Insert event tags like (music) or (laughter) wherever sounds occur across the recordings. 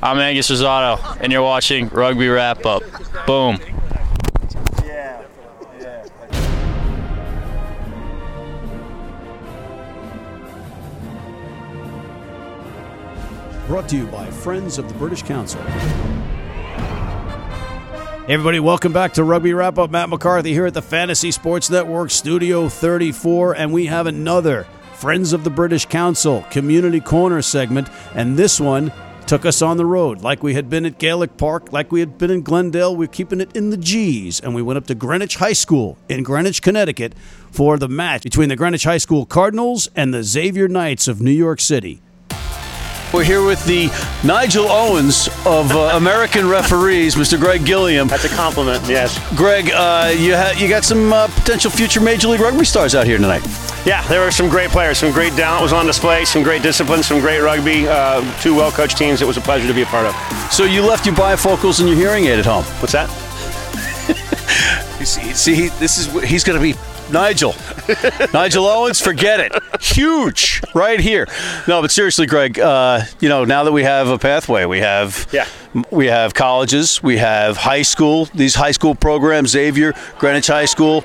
I'm Angus Rosato, and you're watching Rugby Wrap Up. Boom. Brought to you by Friends of the British Council. Hey everybody, welcome back to Rugby Wrap Up. Matt McCarthy here at the Fantasy Sports Network, Studio 34, and we have another Friends of the British Council Community Corner segment, and this one took us on the road. Like we had been at Gaelic Park, like we had been in Glendale, we're keeping it in the G's, and we went up to Greenwich High School in Greenwich, Connecticut for the match between the Greenwich High School Cardinals and the Xavier Knights of New York City. We're here with the Nigel Owens of uh, American referees, Mr. Greg Gilliam. That's a compliment, yes. Greg, uh, you ha- you got some uh, potential future Major League Rugby stars out here tonight. Yeah, there were some great players, some great talent was on display, some great discipline, some great rugby, uh, two well coached teams. It was a pleasure to be a part of. So you left your bifocals and your hearing aid at home. What's that? (laughs) You see, see this is he's going to be Nigel. (laughs) Nigel Owens, forget it. Huge, right here. No, but seriously, Greg. Uh, you know, now that we have a pathway, we have Yeah. we have colleges, we have high school. These high school programs, Xavier, Greenwich High School.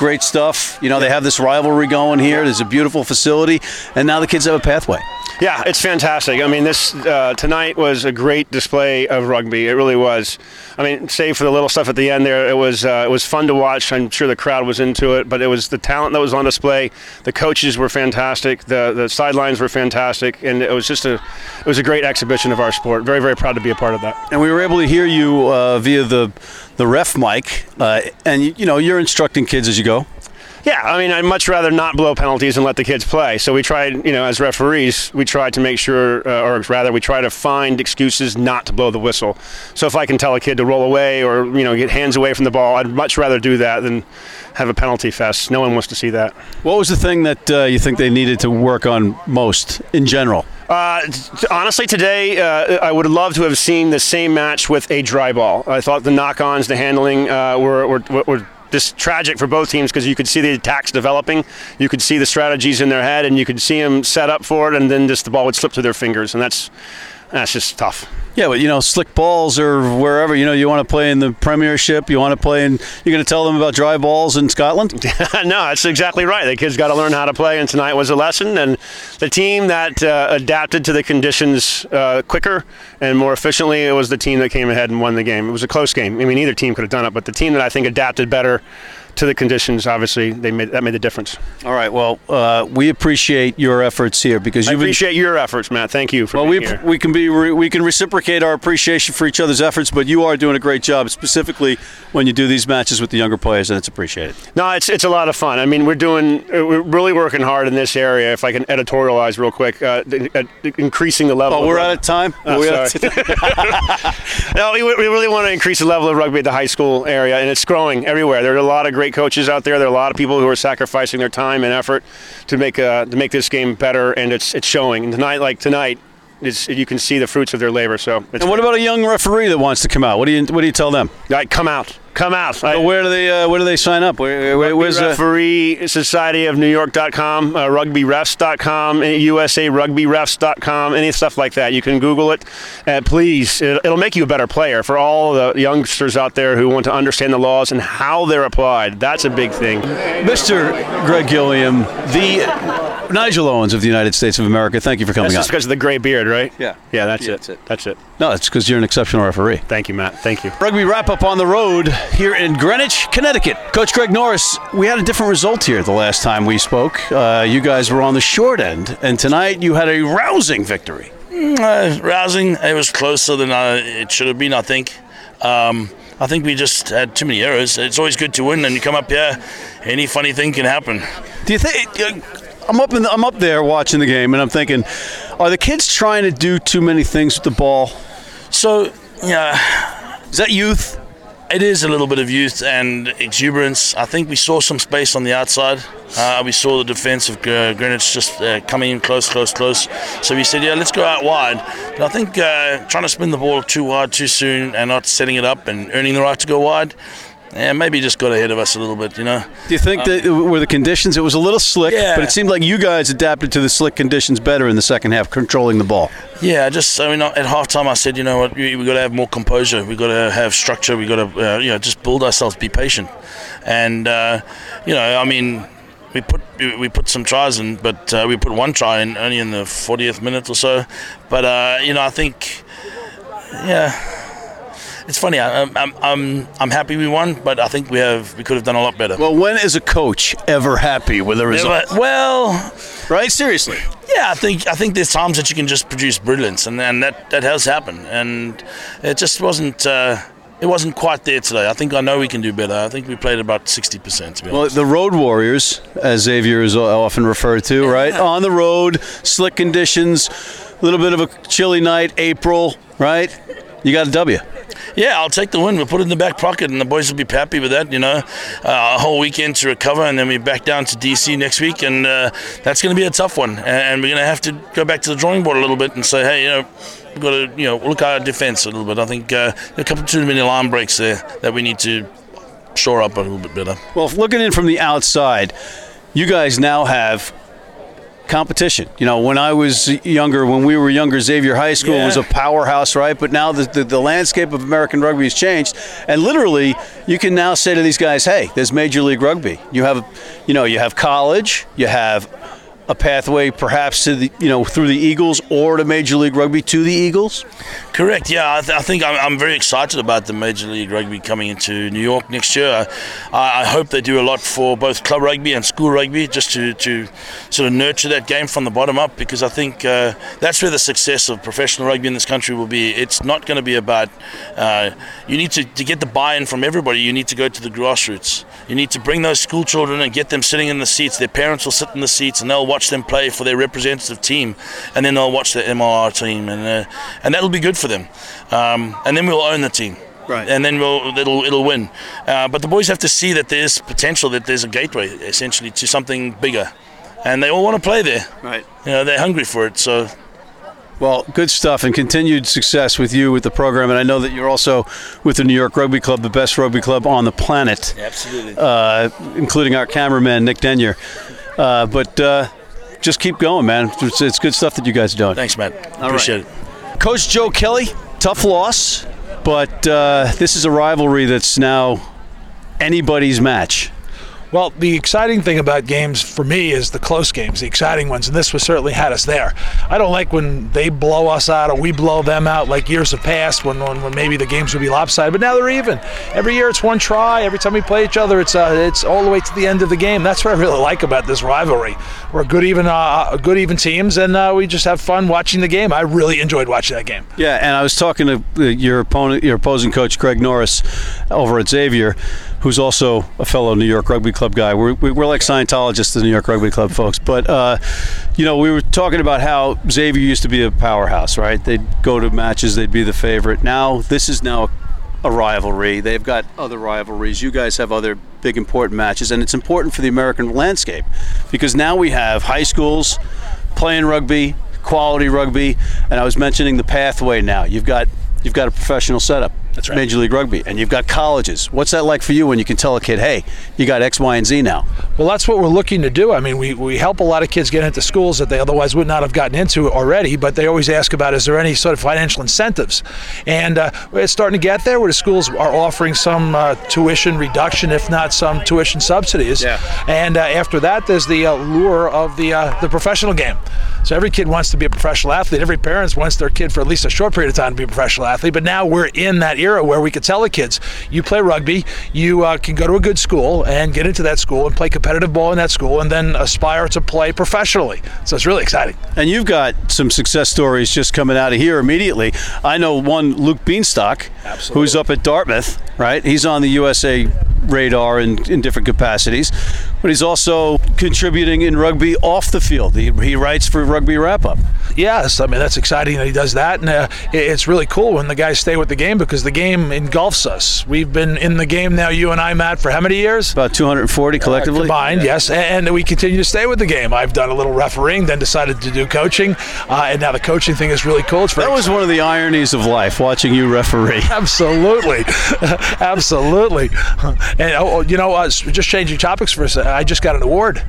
Great stuff. You know, they have this rivalry going here. There's a beautiful facility, and now the kids have a pathway. Yeah, it's fantastic. I mean, this uh, tonight was a great display of rugby. It really was. I mean, save for the little stuff at the end there, it was uh, it was fun to watch. I'm sure the crowd was into it, but it was the talent that was on display. The coaches were fantastic. The the sidelines were fantastic, and it was just a it was a great exhibition of our sport. Very very proud to be a part of that. And we were able to hear you uh, via the the ref mic, uh, and you, you know you're instructing kids as you go. Yeah, I mean, I'd much rather not blow penalties and let the kids play. So we tried, you know, as referees, we tried to make sure, uh, or rather, we try to find excuses not to blow the whistle. So if I can tell a kid to roll away or, you know, get hands away from the ball, I'd much rather do that than have a penalty fest. No one wants to see that. What was the thing that uh, you think they needed to work on most in general? Uh, t- honestly, today uh, I would love to have seen the same match with a dry ball. I thought the knock-ons, the handling uh, were, were, were just tragic for both teams because you could see the attacks developing, you could see the strategies in their head, and you could see them set up for it, and then just the ball would slip through their fingers, and that's that's just tough. Yeah, but you know, slick balls or wherever. You know, you want to play in the Premiership. You want to play in. You're going to tell them about dry balls in Scotland. (laughs) no, that's exactly right. The kids got to learn how to play, and tonight was a lesson. And the team that uh, adapted to the conditions uh, quicker and more efficiently, it was the team that came ahead and won the game. It was a close game. I mean, either team could have done it, but the team that I think adapted better to the conditions, obviously, they made that made the difference. All right. Well, uh, we appreciate your efforts here because been. appreciate your efforts, Matt. Thank you for Well, being we, here. we can be re, we can reciprocate our appreciation for each other's efforts, but you are doing a great job, specifically when you do these matches with the younger players, and it's appreciated. No, it's it's a lot of fun. I mean, we're doing uh, we're really working hard in this area. If I can editorialize real quick, uh, uh, increasing the level. Oh, of we're rugby. out of time. Oh, We're sorry. of time. (laughs) No, we, we really want to increase the level of rugby at the high school area, and it's growing everywhere. There are a lot of great coaches out there. There are a lot of people who are sacrificing their time and effort to make uh, to make this game better, and it's it's showing. And tonight, like tonight, it's, you can see the fruits of their labor. So, it's and what about a young referee that wants to come out? What do you what do you tell them? Right, come out, come out. Where do they uh, where do they sign up? Where, where, where's uh, referee society of new york.com uh, rugbyrefs.com usarugbyrefs.com any stuff like that you can google it uh, please it, it'll make you a better player for all the youngsters out there who want to understand the laws and how they're applied that's a big thing Mr. Greg Gilliam, the Nigel Owens of the United States of America? Thank you for coming that's on. just because of the gray beard right Yeah. yeah that's Yeah, it that's it. that's it No, it's because you're an exceptional referee. thank you matt thank you Rugby wrap up on the road here in Greenwich, Connecticut. Coach Greg Norris, we had a different result here the last time we spoke. Uh, you guys were on the short end, and tonight you had a rousing victory. Uh, rousing. It was closer than uh, it should have been. I think. Um, I think we just had too many errors. It's always good to win, and you come up here, any funny thing can happen. Do you think? I'm up in the, I'm up there watching the game, and I'm thinking, are the kids trying to do too many things with the ball? So, yeah, Is that youth? It is a little bit of youth and exuberance. I think we saw some space on the outside. Uh, we saw the defense of uh, Greenwich just uh, coming in close, close, close. So we said, yeah, let's go out wide. But I think uh, trying to spin the ball too wide too soon and not setting it up and earning the right to go wide yeah, maybe just got ahead of us a little bit, you know. Do you think that were the conditions? It was a little slick, Yeah. but it seemed like you guys adapted to the slick conditions better in the second half, controlling the ball. Yeah, I just I mean, at halftime, I said, you know what, we, we got to have more composure. We got to have structure. We got to, uh, you know, just build ourselves, be patient, and uh, you know, I mean, we put we we put some tries in, but uh, we put one try in only in the 40th minute or so. But uh, you know, I think, yeah. It's funny. I- I'm, I'm, I'm, I'm happy we won, but I think we have we could have done a lot better. Well, when is a coach ever happy with a result? But- well, Right? Seriously. yeah, I think I think there's times that you can just produce brilliance, and, and that, that has happened, and it just wasn't uh, it wasn't quite there today. I think I know we can do better. I think we played about sixty percent. To be Well, the road warriors, as Xavier is often referred to, right? On the road, slick conditions, a little bit of a chilly night, April, right? You got a W. Yeah, I'll take the win. We'll put it in the back pocket, and the boys will be happy with that. You know, uh, a whole weekend to recover, and then we're back down to DC next week, and uh, that's going to be a tough one. And, we're going to have to go back to the drawing board a little bit and say, hey, you know, we've got to you know look at our defense a little bit. I think uh, a couple too many line breaks there that we need to shore up a little bit better. Well, looking in from the outside, you guys now have competition. You know, when I was younger, when we were younger, Xavier High School Yeah. was a powerhouse, right? But now the, the, the landscape of American rugby has changed, and literally, you can now say to these guys, "Hey, there's Major League Rugby. You have, you know, you have college, you have." A pathway, perhaps to the you know through the Eagles or to Major League Rugby to the Eagles. Correct. Yeah, I, th- I think I'm, I'm very excited about the Major League Rugby coming into New York next year. I, I hope they do a lot for both club rugby and school rugby, just to, to sort of nurture that game from the bottom up, because I think uh, that's where the success of professional rugby in this country will be. It's not going to be about uh, you need to, to get the buy-in from everybody. You need to go to the grassroots. You need to bring those school children and get them sitting in the seats. Their parents will sit in the seats and they'll watch them play for their representative team, and then they'll watch the MLR team, and uh, and that'll be good for them. Um, and then we'll own the team. Right. And then we'll it'll it'll win. Uh, but the boys have to see that there's potential, that there's a gateway essentially to something bigger, and they all want to play there. Right. You know, they're hungry for it. So Well, good stuff and continued success with you with the program. And I know that you're also with the New York Rugby Club, the best rugby club on the planet, absolutely. uh, including our cameraman, Nick Denyer. Uh, but uh, just keep going, man. It's, it's good stuff that you guys are doing. Thanks, Matt. Appreciate it. Coach Joe Kelly, tough loss, but uh, this is a rivalry that's now anybody's match. Well, the exciting thing about games for me is the close games, the exciting ones, and this was certainly had us there. I don't like when they blow us out or we blow them out like years have passed when, when, when maybe the games would be lopsided, but now they're even. Every year it's one try. Every time we play each other, it's uh, it's all the way to the end of the game. That's what I really like about this rivalry. We're good even uh, good even teams, and uh, we just have fun watching the game. I really enjoyed watching that game. Yeah, and I was talking to uh, your opponent, your opposing coach, Craig Norris, over at Xavier, who's also a fellow New York Rugby Club guy. We're, we're like Scientologists, the New York Rugby Club folks. But, uh, you know, we were talking about how Xavier used to be a powerhouse, right? They'd go to matches, they'd be the favorite. Now, this is now a rivalry. They've got other rivalries. You guys have other big important matches, and it's important for the American landscape because now we have high schools playing rugby, quality rugby, and I was mentioning the pathway now. You've got you've got a professional setup. That's right. Major League Rugby, and you've got colleges. What's that like for you when you can tell a kid, "Hey, you got X, Y, and Z now"? Well, that's what we're looking to do. I mean, we, we help a lot of kids get into schools that they otherwise would not have gotten into already, but they always ask about is there any sort of financial incentives? And uh, it's starting to get there where the schools are offering some uh, tuition reduction, if not some tuition subsidies. Yeah. And uh, after that, there's the uh, lure of the, uh, the professional game. So every kid wants to be a professional athlete. Every parent wants their kid for at least a short period of time to be a professional athlete. But now we're in that era where we could tell the kids, you play rugby, you uh, can go to a good school and get into that school and play competitive ball in that school, and then aspire to play professionally. So it's really exciting. And you've got some success stories just coming out of here immediately. I know one, Luke Beanstock, who's up at Dartmouth, right? He's on the USA radar in, in different capacities. But he's also contributing in rugby off the field. He, he writes for Rugby Wrap Up. Yes, I mean that's exciting that he does that, and uh, it- it's really cool when the guys stay with the game because the game engulfs us. We've been in the game now, you and I, Matt, for how many years? About 240 collectively. Combined, yes, and we continue to stay with the game. I've done a little refereeing, then decided to do coaching, uh, and now the coaching thing is really cool. That was one of the ironies of life, watching you referee. (laughs) Absolutely, (laughs) absolutely. And oh, oh, you know, uh, just changing topics for a second. I just got an award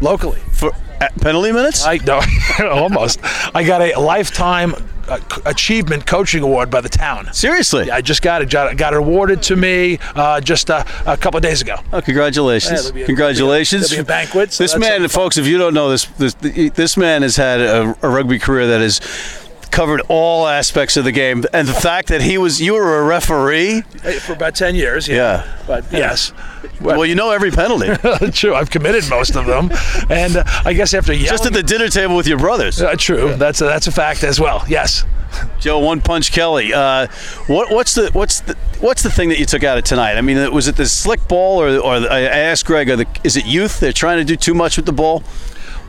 locally. For penalty minutes? I no, (laughs) almost. I got a lifetime uh, achievement coaching award by the town. Seriously? I just got it. Got, it awarded to me uh, just uh, a couple of days ago. Oh, congratulations! Yeah, there'll be a- congratulations! there'll be a banquet, so this man, folks, if you don't know this, this, this man has had a, a rugby career that has covered all aspects of the game, and the fact that he was, you were a referee. For about ten years, yeah. Yeah. But yes, Well, you know every penalty. (laughs) true. I've committed most of them, and uh, I guess after yelling, Just at the dinner table with your brothers. uh, true. That's a, that's a fact as well. Yes. Joe, one punch Kelly. Uh, what, what's the what's the what's the thing that you took out of tonight? I mean, was it the slick ball, or, or I asked Greg, are the, is it youth? They're trying to do too much with the ball.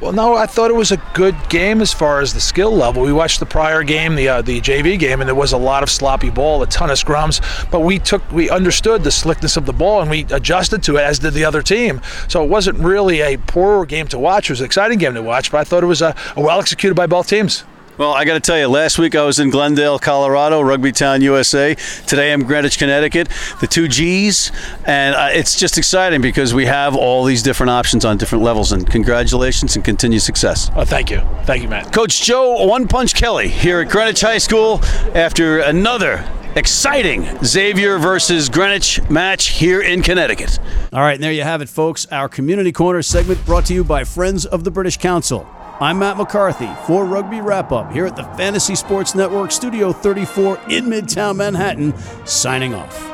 Well, no, I thought it was a good game as far as the skill level. We watched the prior game, the uh, the JV game, and there was a lot of sloppy ball, a ton of scrums. But we took, we understood the slickness of the ball, and we adjusted to it, as did the other team. So it wasn't really a poor game to watch. It was an exciting game to watch, but I thought it was a, a well executed by both teams. Well, I got to tell you, last week I was in Glendale, Colorado, Rugby Town, USA. Today I'm Greenwich, Connecticut, the two G's, and uh, it's just exciting because we have all these different options on different levels. And congratulations and continued success. Oh, thank you, thank you, Matt. Coach Joe One Punch Kelly here at Greenwich High School after another exciting Xavier versus Greenwich match here in Connecticut. All right, and there you have it, folks. Our Community Corner segment brought to you by Friends of the British Council. I'm Matt McCarthy for Rugby Wrap Up here at the Fantasy Sports Network, Studio 34 in Midtown Manhattan, signing off.